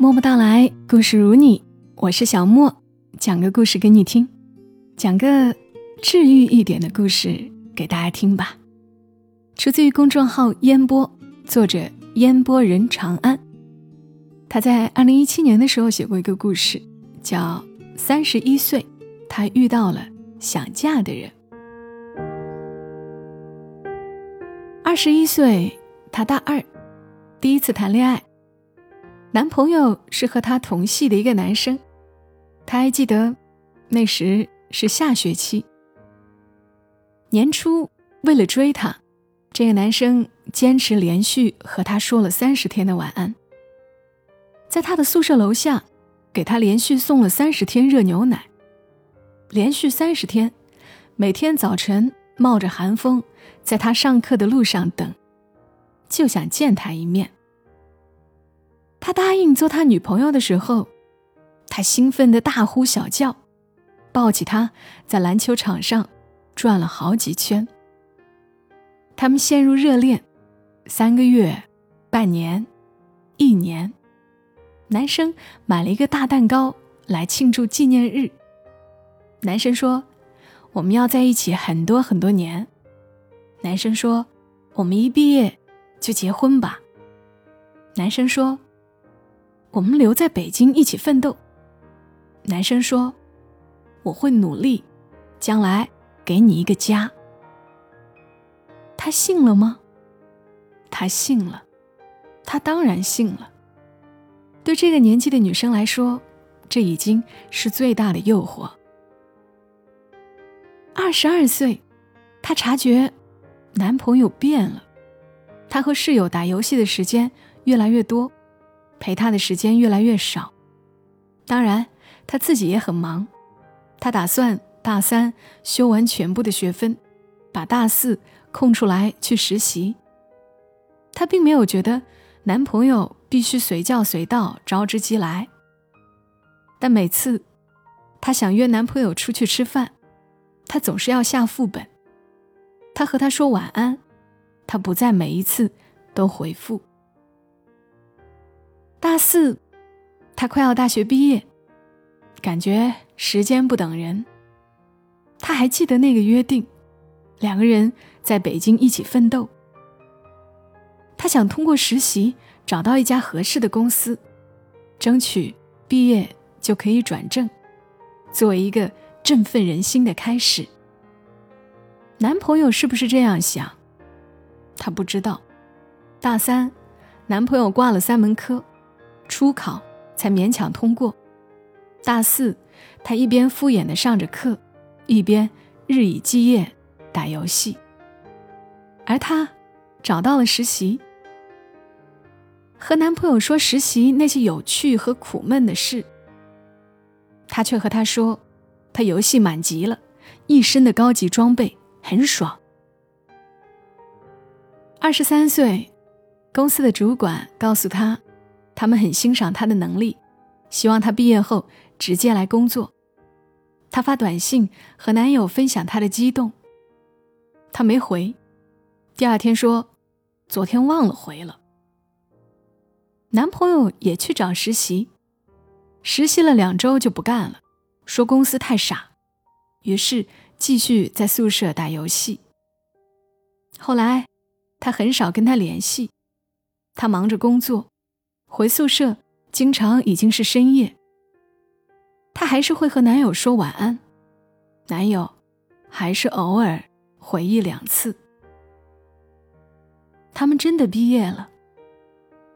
默默到来，故事如你，我是小莫，讲个故事给你听，讲个治愈一点的故事给大家听吧。出自于公众号烟波，作者烟波人长安。他在二零一七年的时候写过一个故事，叫《三十一岁，他遇到了想嫁的人》。二十一岁，他大二，第一次谈恋爱。男朋友是和他同系的一个男生，他还记得，那时是下学期。年初为了追她，这个男生坚持连续和她说了三十天的晚安。在他的宿舍楼下，给他连续送了三十天热牛奶，连续三十天，每天早晨冒着寒风，在他上课的路上等，就想见他一面。他答应做他女朋友的时候，他兴奋的大呼小叫，抱起她在篮球场上转了好几圈。他们陷入热恋，三个月、半年、一年。男生买了一个大蛋糕来庆祝纪念日。男生说：“我们要在一起很多很多年。”男生说：“我们一毕业就结婚吧。”男生说。我们留在北京一起奋斗。男生说：“我会努力，将来给你一个家。”他信了吗？他信了，他当然信了。对这个年纪的女生来说，这已经是最大的诱惑。二十二岁，她察觉男朋友变了，他和室友打游戏的时间越来越多。陪他的时间越来越少，当然他自己也很忙。他打算大三修完全部的学分，把大四空出来去实习。她并没有觉得男朋友必须随叫随到、招之即来，但每次她想约男朋友出去吃饭，他总是要下副本。他和他说晚安，他不在每一次都回复。大四，他快要大学毕业，感觉时间不等人。他还记得那个约定，两个人在北京一起奋斗。他想通过实习找到一家合适的公司，争取毕业就可以转正，作为一个振奋人心的开始。男朋友是不是这样想？他不知道。大三，男朋友挂了三门科。初考才勉强通过，大四，他一边敷衍的上着课，一边日以继夜打游戏。而他找到了实习，和男朋友说实习那些有趣和苦闷的事，他却和他说，他游戏满级了，一身的高级装备很爽。二十三岁，公司的主管告诉他。他们很欣赏他的能力，希望他毕业后直接来工作。她发短信和男友分享她的激动，他没回。第二天说，昨天忘了回了。男朋友也去找实习，实习了两周就不干了，说公司太傻，于是继续在宿舍打游戏。后来，他很少跟他联系，他忙着工作。回宿舍，经常已经是深夜。她还是会和男友说晚安，男友还是偶尔回忆两次。他们真的毕业了。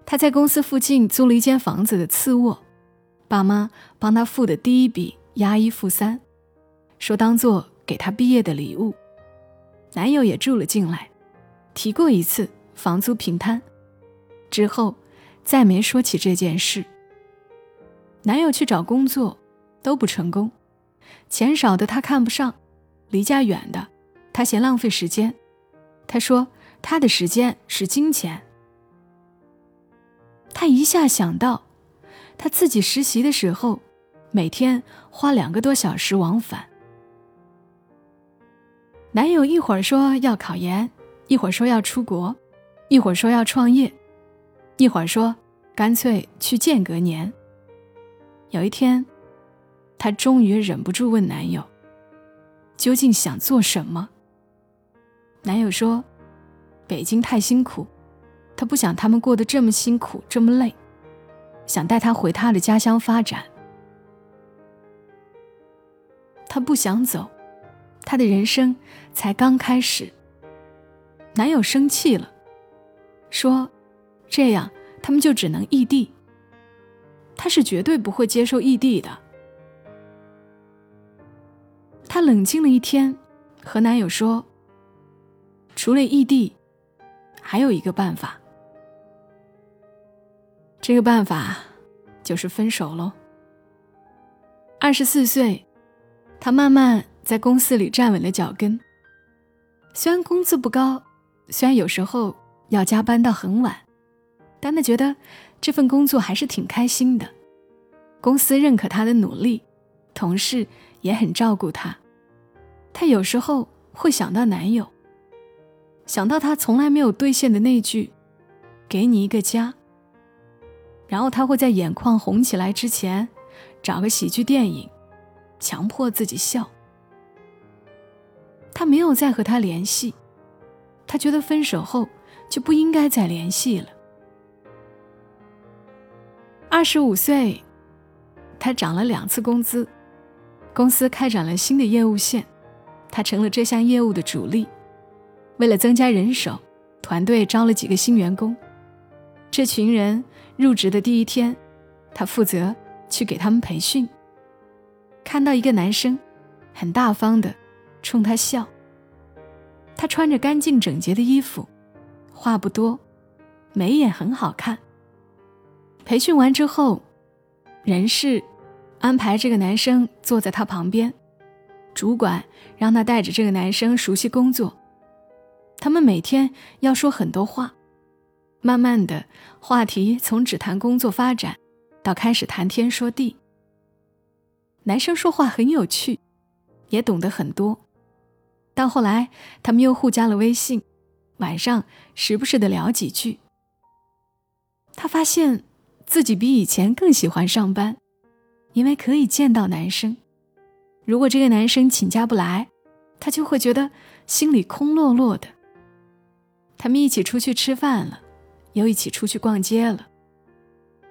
他在公司附近租了一间房子的次卧，爸妈帮他付的第一笔押一付三，说当做给他毕业的礼物。男友也住了进来，提过一次房租平摊，之后。再没说起这件事。男友去找工作，都不成功，钱少的他看不上，离家远的他嫌浪费时间。他说他的时间是金钱。他一下想到，他自己实习的时候，每天花两个多小时往返。男友一会儿说要考研，一会儿说要出国，一会儿说要创业。一会儿说干脆去间隔年。有一天，她终于忍不住问男友：“究竟想做什么？”男友说：“北京太辛苦，他不想他们过得这么辛苦，这么累，想带他回他的家乡发展。他不想走，他的人生才刚开始。”男友生气了，说：“这样他们就只能异地。他是绝对不会接受异地的。”她冷静了一天，和男友说：“除了异地，还有一个办法。这个办法就是分手喽。”二十四岁，她慢慢在公司里站稳了脚跟。虽然工资不高。虽然有时候要加班到很晚，丹娜觉得这份工作还是挺开心的。公司认可他的努力，同事也很照顾他。她有时候会想到男友，想到他从来没有兑现的那句“给你一个家”，然后他会在眼眶红起来之前，找个喜剧电影，强迫自己笑。他没有再和他联系。他觉得分手后就不应该再联系了。二十五岁，他涨了两次工资，公司开展了新的业务线，他成了这项业务的主力。为了增加人手，团队招了几个新员工。这群人入职的第一天，他负责去给他们培训。看到一个男生，很大方的冲他笑。他穿着干净整洁的衣服，话不多，眉眼很好看。培训完之后，人事安排这个男生坐在他旁边，主管让他带着这个男生熟悉工作。他们每天要说很多话，慢慢的话题从只谈工作发展，到开始谈天说地。男生说话很有趣，也懂得很多。到后来，他们又互加了微信，晚上时不时的聊几句。他发现自己比以前更喜欢上班，因为可以见到男生。如果这个男生请假不来，他就会觉得心里空落落的。他们一起出去吃饭了，又一起出去逛街了。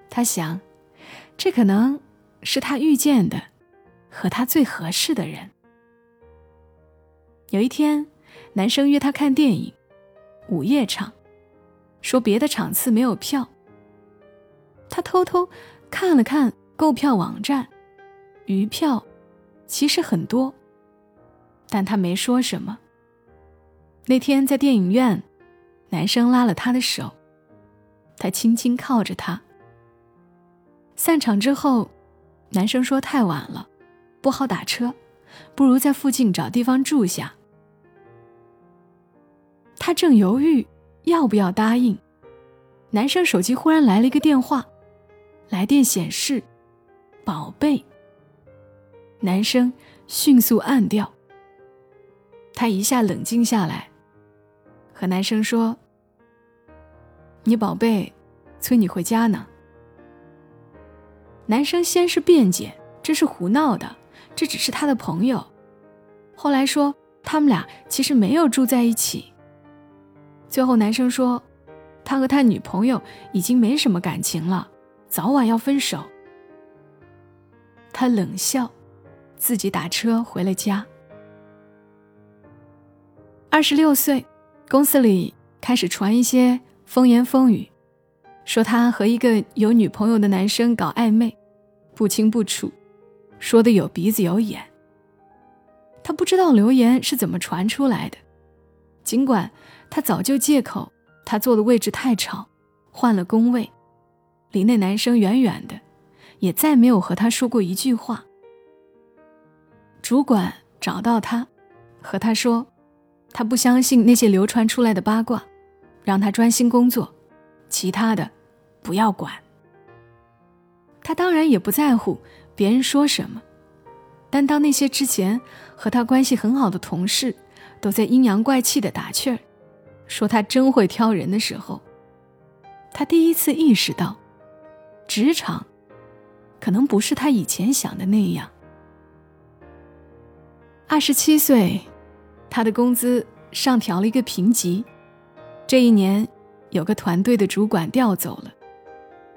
他想，这可能是他遇见的和他最合适的人。有一天，男生约她看电影，午夜场，说别的场次没有票。她偷偷看了看购票网站，余票其实很多，但她没说什么。那天在电影院，男生拉了她的手，他轻轻靠着他。散场之后，男生说太晚了，不好打车，不如在附近找地方住下。她正犹豫要不要答应，男生手机忽然来了一个电话，来电显示“宝贝”。男生迅速按掉。她一下冷静下来，和男生说：“你宝贝催你回家呢。”男生先是辩解这是胡闹的，这只是他的朋友，后来说他们俩其实没有住在一起。最后，男生说，他和他女朋友已经没什么感情了，早晚要分手。他冷笑，自己打车回了家。二十六岁，公司里开始传一些风言风语，说他和一个有女朋友的男生搞暧昧，不清不楚，说的有鼻子有眼。他不知道流言是怎么传出来的，尽管。他早就借口他坐的位置太吵，换了工位，离那男生远远的，也再没有和他说过一句话。主管找到他，和他说，他不相信那些流传出来的八卦，让他专心工作，其他的不要管。他当然也不在乎别人说什么，但当那些之前和他关系很好的同事都在阴阳怪气的打趣儿。说他真会挑人的时候，他第一次意识到，职场可能不是他以前想的那样。二十七岁，他的工资上调了一个评级。这一年，有个团队的主管调走了，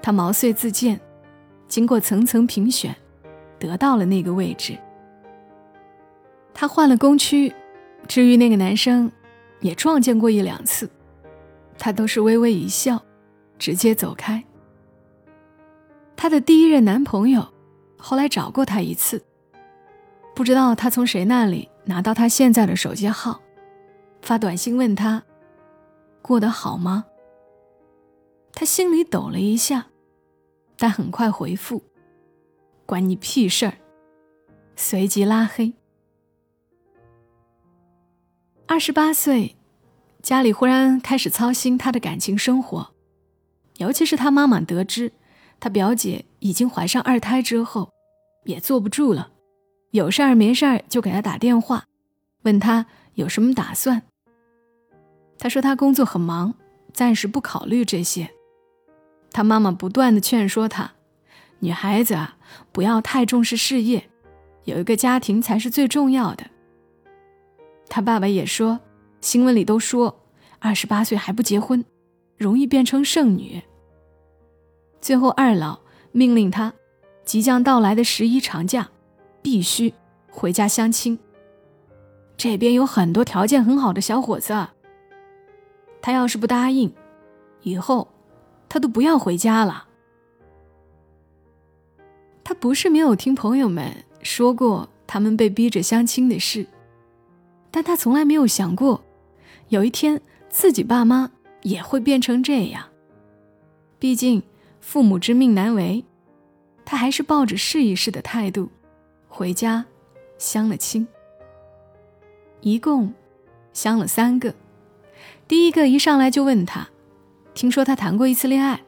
他毛遂自荐，经过层层评选，得到了那个位置。他换了工区，至于那个男生，也撞见过一两次，他都是微微一笑，直接走开。她的第一任男朋友，后来找过她一次。不知道她从谁那里拿到她现在的手机号，发短信问她过得好吗？他心里抖了一下，但很快回复：“关你屁事儿。”随即拉黑。二十八岁，家里忽然开始操心他的感情生活，尤其是他妈妈得知他表姐已经怀上二胎之后，也坐不住了。有事儿没事儿就给他打电话，问他有什么打算。他说他工作很忙，暂时不考虑这些。他妈妈不断的劝说他，女孩子啊，不要太重视事业，有一个家庭才是最重要的。他爸爸也说，新闻里都说二十八岁还不结婚，容易变成剩女。最后二老命令他，即将到来的十一长假。必须回家相亲。这边有很多条件很好的小伙子，他要是不答应，以后他都不要回家了。他不是没有听朋友们说过他们被逼着相亲的事，但他从来没有想过，有一天自己爸妈也会变成这样。毕竟父母之命难违，他还是抱着试一试的态度。回家，相了亲。一共相了三个。第一个一上来就问他，听说他谈过一次恋爱，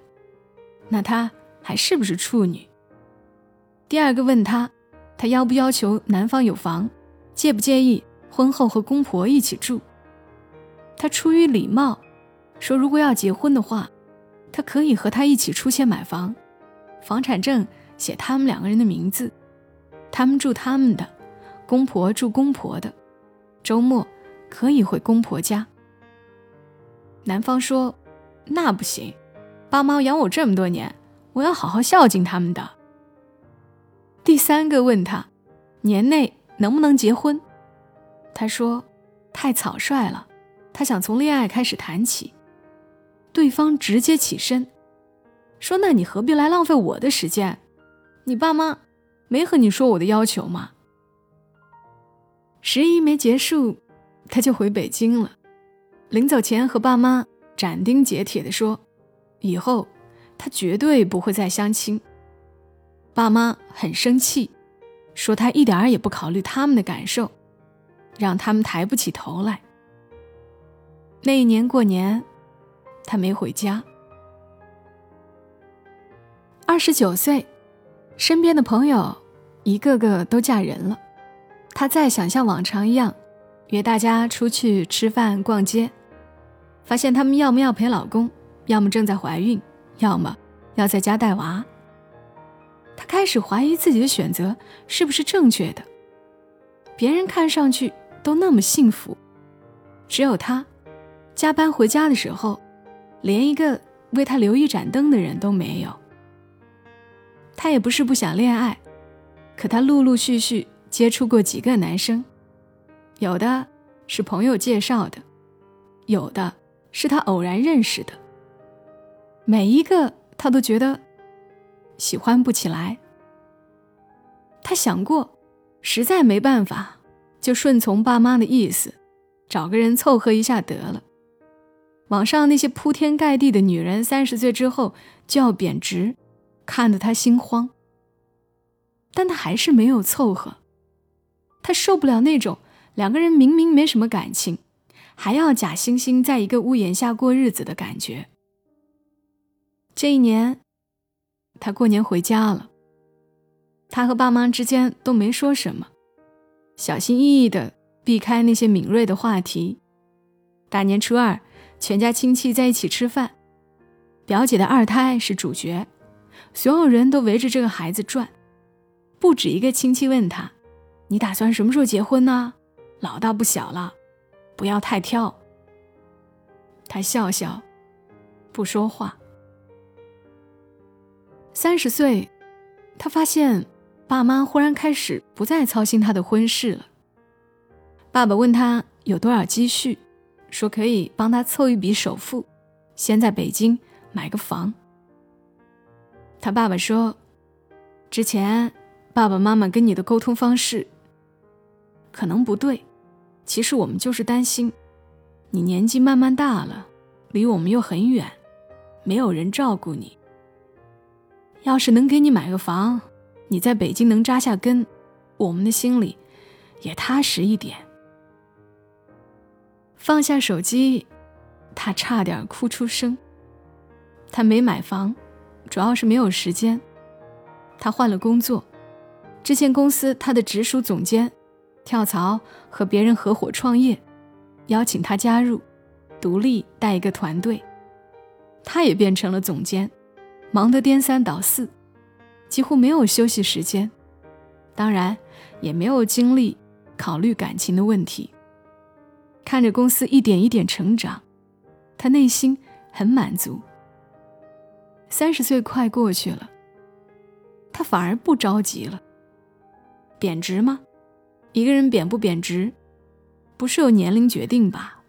那他还是不是处女？第二个问他，他要不要求男方有房，介不介意婚后和公婆一起住？他出于礼貌，说如果要结婚的话，他可以和他一起出钱买房，房产证写他们两个人的名字。他们住他们的，公婆住公婆的，周末可以回公婆家。男方说：“那不行，爸妈养我这么多年，我要好好孝敬他们的。”第三个问他，年内能不能结婚？他说：“太草率了，他想从恋爱开始谈起。”对方直接起身，说：“那你何必来浪费我的时间？你爸妈。”没和你说我的要求吗？十一没结束，他就回北京了。临走前和爸妈斩钉截铁地说：“以后他绝对不会再相亲。”爸妈很生气，说他一点儿也不考虑他们的感受，让他们抬不起头来。那一年过年，他没回家。二十九岁。身边的朋友一个个都嫁人了，她再想像往常一样约大家出去吃饭逛街，发现他们要么要陪老公，要么正在怀孕，要么要在家带娃。他开始怀疑自己的选择是不是正确的。别人看上去都那么幸福，只有他，加班回家的时候，连一个为他留一盏灯的人都没有。她也不是不想恋爱，可她陆陆续续接触过几个男生，有的是朋友介绍的，有的是她偶然认识的。每一个她都觉得喜欢不起来。她想过，实在没办法，就顺从爸妈的意思，找个人凑合一下得了。网上那些铺天盖地的女人，三十岁之后就要贬值。看得他心慌，但他还是没有凑合。他受不了那种两个人明明没什么感情，还要假惺惺在一个屋檐下过日子的感觉。这一年，他过年回家了。他和爸妈之间都没说什么，小心翼翼的避开那些敏锐的话题。大年初二，全家亲戚在一起吃饭，表姐的二胎是主角。所有人都围着这个孩子转，不止一个亲戚问他：“你打算什么时候结婚呢？老大不小了，不要太挑。”他笑笑，不说话。三十岁，他发现爸妈忽然开始不再操心他的婚事了。爸爸问他有多少积蓄，说可以帮他凑一笔首付，先在北京买个房。他爸爸说：“之前爸爸妈妈跟你的沟通方式可能不对，其实我们就是担心。”你年纪慢慢大了，离我们又很远，没有人照顾你。要是能给你买个房，你在北京能扎下根，我们的心里也踏实一点。放下手机，他差点哭出声。他没买房，主要是没有时间。他换了工作，之前公司他的直属总监跳槽和别人合伙创业。邀请他加入，独立带一个团队，他也变成了总监，忙得颠三倒四，几乎没有休息时间，当然也没有精力考虑感情的问题。看着公司一点一点成长，他内心很满足。三十岁快过去了，他反而不着急了。贬值吗？一个人贬不贬值？不是由年龄决定吧？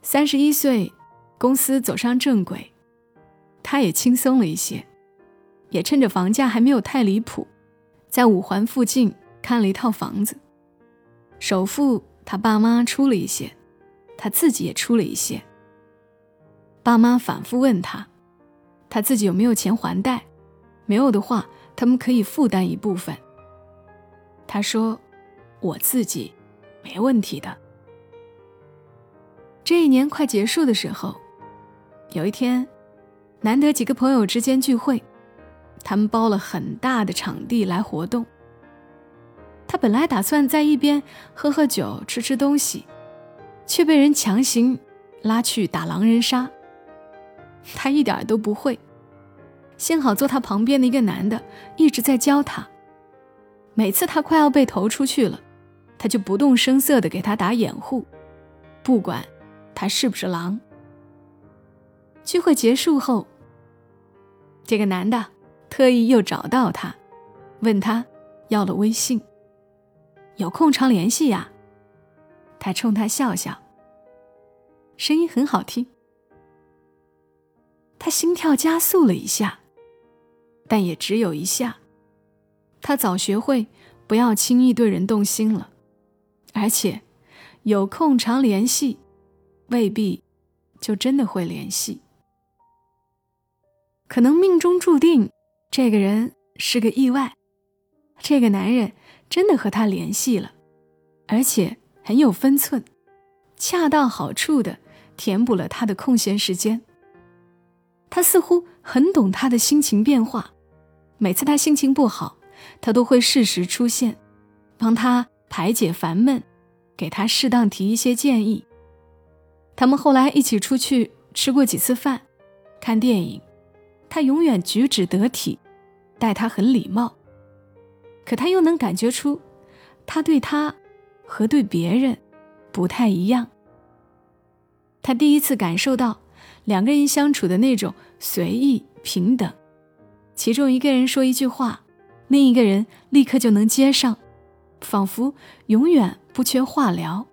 三十一岁，公司走上正轨，他也轻松了一些，也趁着房价还没有太离谱，在五环附近看了一套房子。首付他爸妈出了一些，他自己也出了一些。爸妈反复问他，他自己有没有钱还贷？没有的话，他们可以负担一部分。他说：“我自己。”没问题的。这一年快结束的时候，有一天，难得几个朋友之间聚会，他们包了很大的场地来活动。他本来打算在一边喝喝酒、吃吃东西，却被人强行拉去打狼人杀。他一点都不会，幸好坐他旁边的一个男的一直在教他。每次他快要被投出去了。他就不动声色地给他打掩护，不管他是不是狼。聚会结束后，这个男的特意又找到他，问他要了微信，有空常联系呀。他冲他笑笑，声音很好听。他心跳加速了一下，但也只有一下。他早学会不要轻易对人动心了。而且，有空常联系，未必就真的会联系。可能命中注定，这个人是个意外。这个男人真的和他联系了，而且很有分寸，恰到好处的填补了他的空闲时间。他似乎很懂他的心情变化，每次他心情不好，他都会适时出现，帮他。排解烦闷，给他适当提一些建议。他们后来一起出去吃过几次饭，看电影。他永远举止得体，待他很礼貌。可他又能感觉出，他对他和对别人不太一样。他第一次感受到两个人相处的那种随意平等，其中一个人说一句话，另一个人立刻就能接上。仿佛永远不缺话聊。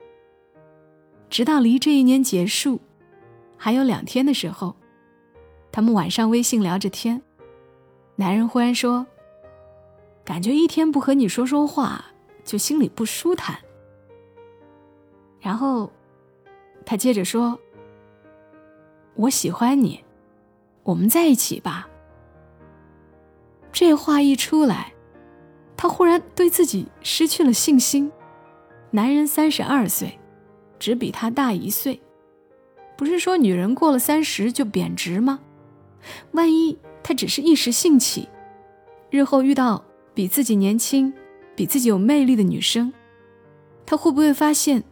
直到离这一年结束还有两天的时候，他们晚上微信聊着天，男人忽然说：“感觉一天不和你说说话，就心里不舒坦。”然后他接着说：“我喜欢你，我们在一起吧。”这话一出来。他忽然对自己失去了信心。男人三十二岁，只比他大一岁，不是说女人过了三十就贬值吗？万一他只是一时兴起，日后遇到比自己年轻、比自己有魅力的女生，他会不会发现，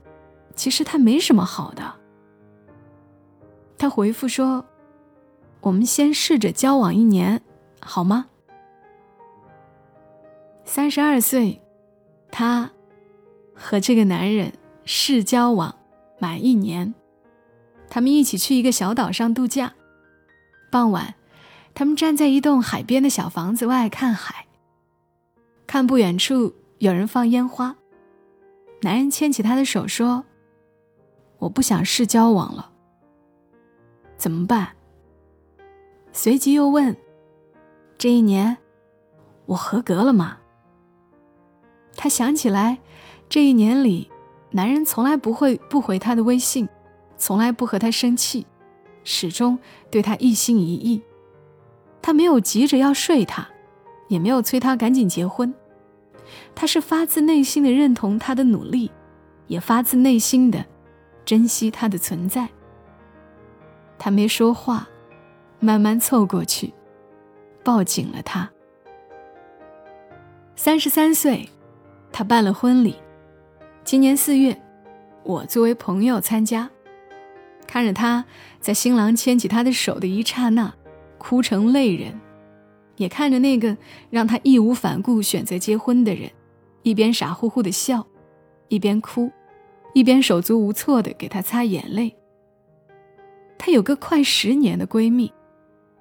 其实他没什么好的？他回复说：“我们先试着交往一年，好吗？三十二岁，她和这个男人试交往满一年，他们一起去一个小岛上度假。傍晚，他们站在一栋海边的小房子外看海，看不远处有人放烟花。男人牵起她的手说：“我不想试交往了，怎么办？”随即又问：“这一年，我合格了吗？”她想起来，这一年里，男人从来不会不回她的微信，从来不和她生气，始终对她一心一意。他没有急着要睡她，也没有催她赶紧结婚。他是发自内心的认同他的努力，也发自内心的珍惜他的存在。他没说话。慢慢凑过去，抱紧了他。三十三岁，他办了婚礼。今年四月，我作为朋友参加，看着他在新郎牵起他的手的一刹那，哭成泪人，也看着那个让他义无反顾选择结婚的人，一边傻乎乎的笑，一边哭，一边手足无措的给他擦眼泪。她有个快十年的闺蜜。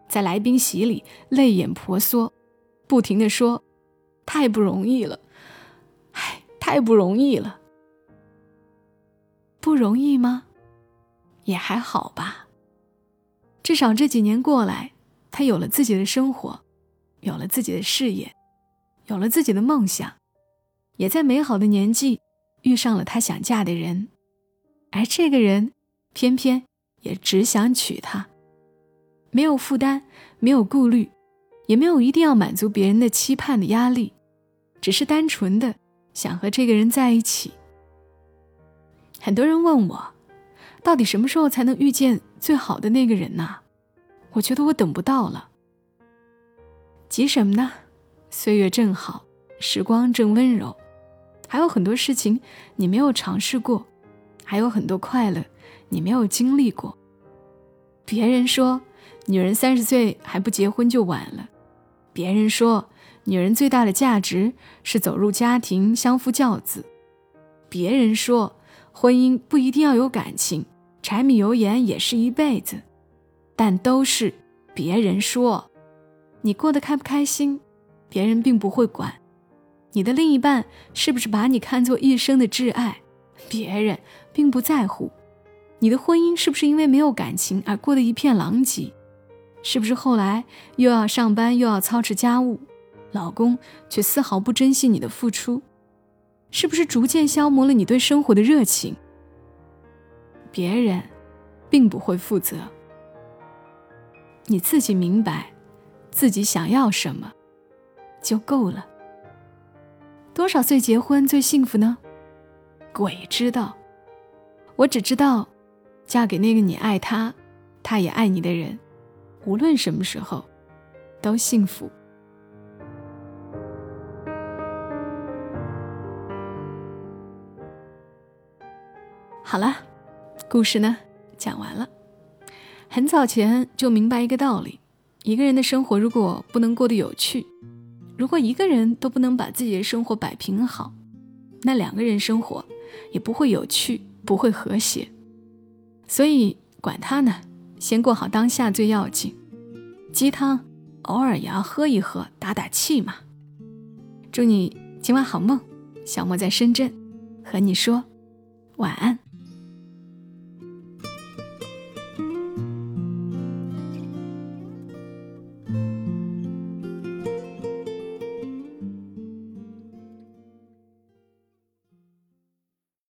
在来宾席里泪眼婆娑，不停的说：“太不容易了，唉，太不容易了。不容易吗？也还好吧。至少这几年过来，他有了自己的生活，有了自己的事业，有了自己的梦想，也在美好的年纪遇上了他想嫁的人，而这个人偏偏也只想娶她。”没有负担，没有顾虑，也没有一定要满足别人的期盼的压力，只是单纯的想和这个人在一起。很多人问我，到底什么时候才能遇见最好的那个人呢？我觉得我等不到了。急什么呢？岁月正好，时光正温柔，还有很多事情你没有尝试过，还有很多快乐你没有经历过。别人说。女人三十岁还不结婚就晚了。别人说，女人最大的价值是走入家庭，相夫教子。别人说，婚姻不一定要有感情，柴米油盐也是一辈子。但都是别人说，你过得开不开心，别人并不会管。你的另一半是不是把你看作一生的挚爱，别人并不在乎。你的婚姻是不是因为没有感情而过得一片狼藉？是不是后来又要上班又要操持家务，老公却丝毫不珍惜你的付出？是不是逐渐消磨了你对生活的热情？别人并不会负责，你自己明白自己想要什么就够了。多少岁结婚最幸福呢？鬼知道，我只知道，嫁给那个你爱他，他也爱你的人。无论什么时候，都幸福。好了，故事呢讲完了。很早前就明白一个道理：一个人的生活如果不能过得有趣，如果一个人都不能把自己的生活摆平好，那两个人生活也不会有趣，不会和谐。所以，管他呢。先过好当下最要紧，鸡汤偶尔也要喝一喝，打打气嘛。祝你今晚好梦，小莫在深圳和你说晚安。